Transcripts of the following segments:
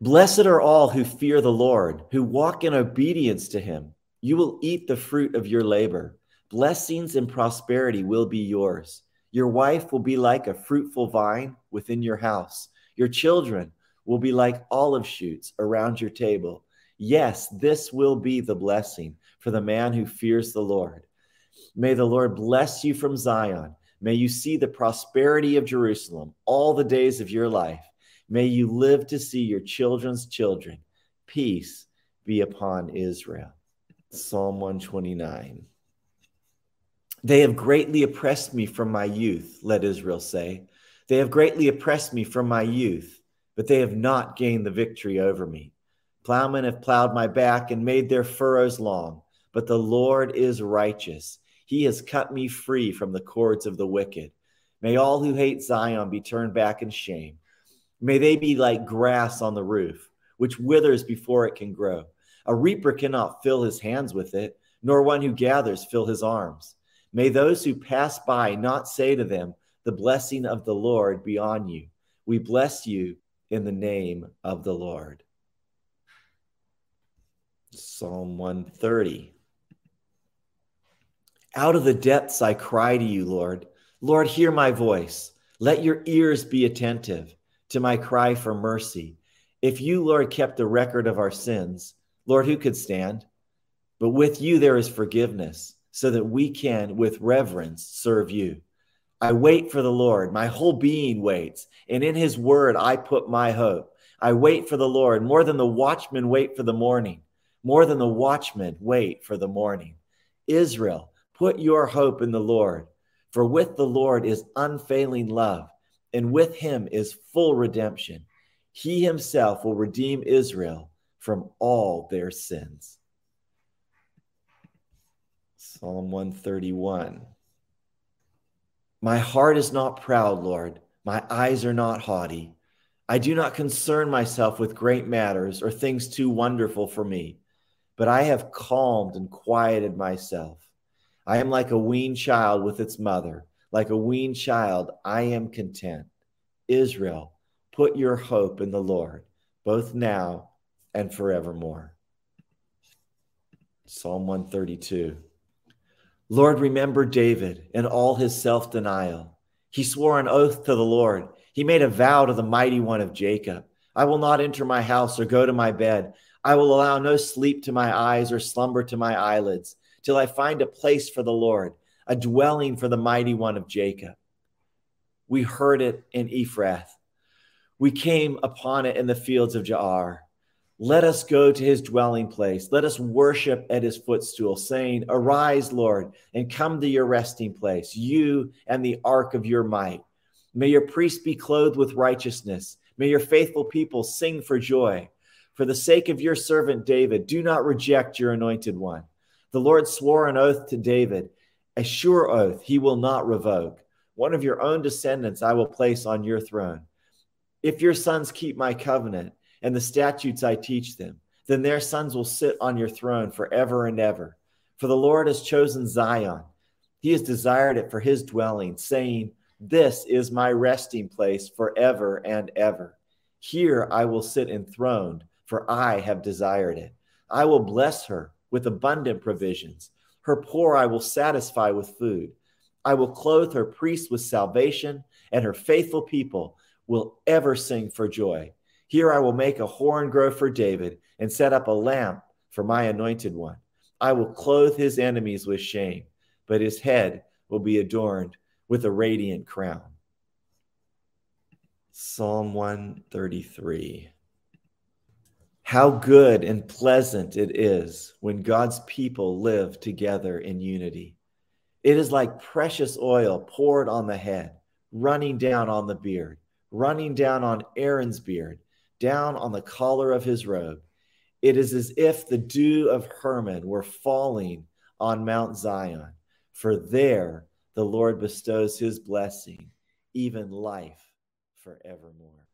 Blessed are all who fear the Lord, who walk in obedience to him. You will eat the fruit of your labor. Blessings and prosperity will be yours. Your wife will be like a fruitful vine within your house. Your children will be like olive shoots around your table. Yes, this will be the blessing for the man who fears the Lord. May the Lord bless you from Zion. May you see the prosperity of Jerusalem all the days of your life. May you live to see your children's children. Peace be upon Israel. Psalm 129. They have greatly oppressed me from my youth, let Israel say. They have greatly oppressed me from my youth, but they have not gained the victory over me. Plowmen have plowed my back and made their furrows long, but the Lord is righteous. He has cut me free from the cords of the wicked. May all who hate Zion be turned back in shame. May they be like grass on the roof, which withers before it can grow. A reaper cannot fill his hands with it, nor one who gathers fill his arms. May those who pass by not say to them, The blessing of the Lord be on you. We bless you in the name of the Lord. Psalm 130. Out of the depths I cry to you, Lord. Lord, hear my voice. Let your ears be attentive to my cry for mercy. If you, Lord, kept the record of our sins, Lord, who could stand? But with you there is forgiveness, so that we can, with reverence, serve you. I wait for the Lord. My whole being waits, and in his word I put my hope. I wait for the Lord more than the watchmen wait for the morning, more than the watchmen wait for the morning. Israel, put your hope in the Lord, for with the Lord is unfailing love and with him is full redemption. He himself will redeem Israel from all their sins. Psalm 131. My heart is not proud, Lord. My eyes are not haughty. I do not concern myself with great matters or things too wonderful for me, but I have calmed and quieted myself. I am like a weaned child with its mother. Like a weaned child, I am content. Israel, put your hope in the Lord, both now and forevermore. Psalm 132. Lord, remember David and all his self denial. He swore an oath to the Lord. He made a vow to the mighty one of Jacob I will not enter my house or go to my bed. I will allow no sleep to my eyes or slumber to my eyelids till I find a place for the Lord a dwelling for the mighty one of Jacob. We heard it in Ephrath. We came upon it in the fields of Jaar. Let us go to his dwelling place. Let us worship at his footstool, saying, Arise, Lord, and come to your resting place, you and the ark of your might. May your priests be clothed with righteousness. May your faithful people sing for joy. For the sake of your servant David, do not reject your anointed one. The Lord swore an oath to David a sure oath he will not revoke. One of your own descendants I will place on your throne. If your sons keep my covenant and the statutes I teach them, then their sons will sit on your throne forever and ever. For the Lord has chosen Zion. He has desired it for his dwelling, saying, This is my resting place forever and ever. Here I will sit enthroned, for I have desired it. I will bless her with abundant provisions her poor I will satisfy with food. I will clothe her priests with salvation, and her faithful people will ever sing for joy. Here I will make a horn grow for David and set up a lamp for my anointed one. I will clothe his enemies with shame, but his head will be adorned with a radiant crown. Psalm 133. How good and pleasant it is when God's people live together in unity. It is like precious oil poured on the head, running down on the beard, running down on Aaron's beard, down on the collar of his robe. It is as if the dew of Hermon were falling on Mount Zion, for there the Lord bestows his blessing, even life forevermore.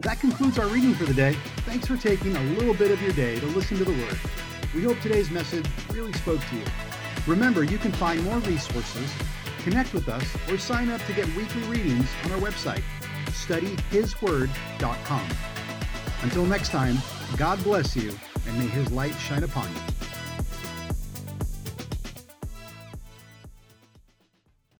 That concludes our reading for the day. Thanks for taking a little bit of your day to listen to the Word. We hope today's message really spoke to you. Remember, you can find more resources, connect with us, or sign up to get weekly readings on our website, studyhisword.com. Until next time, God bless you, and may His light shine upon you.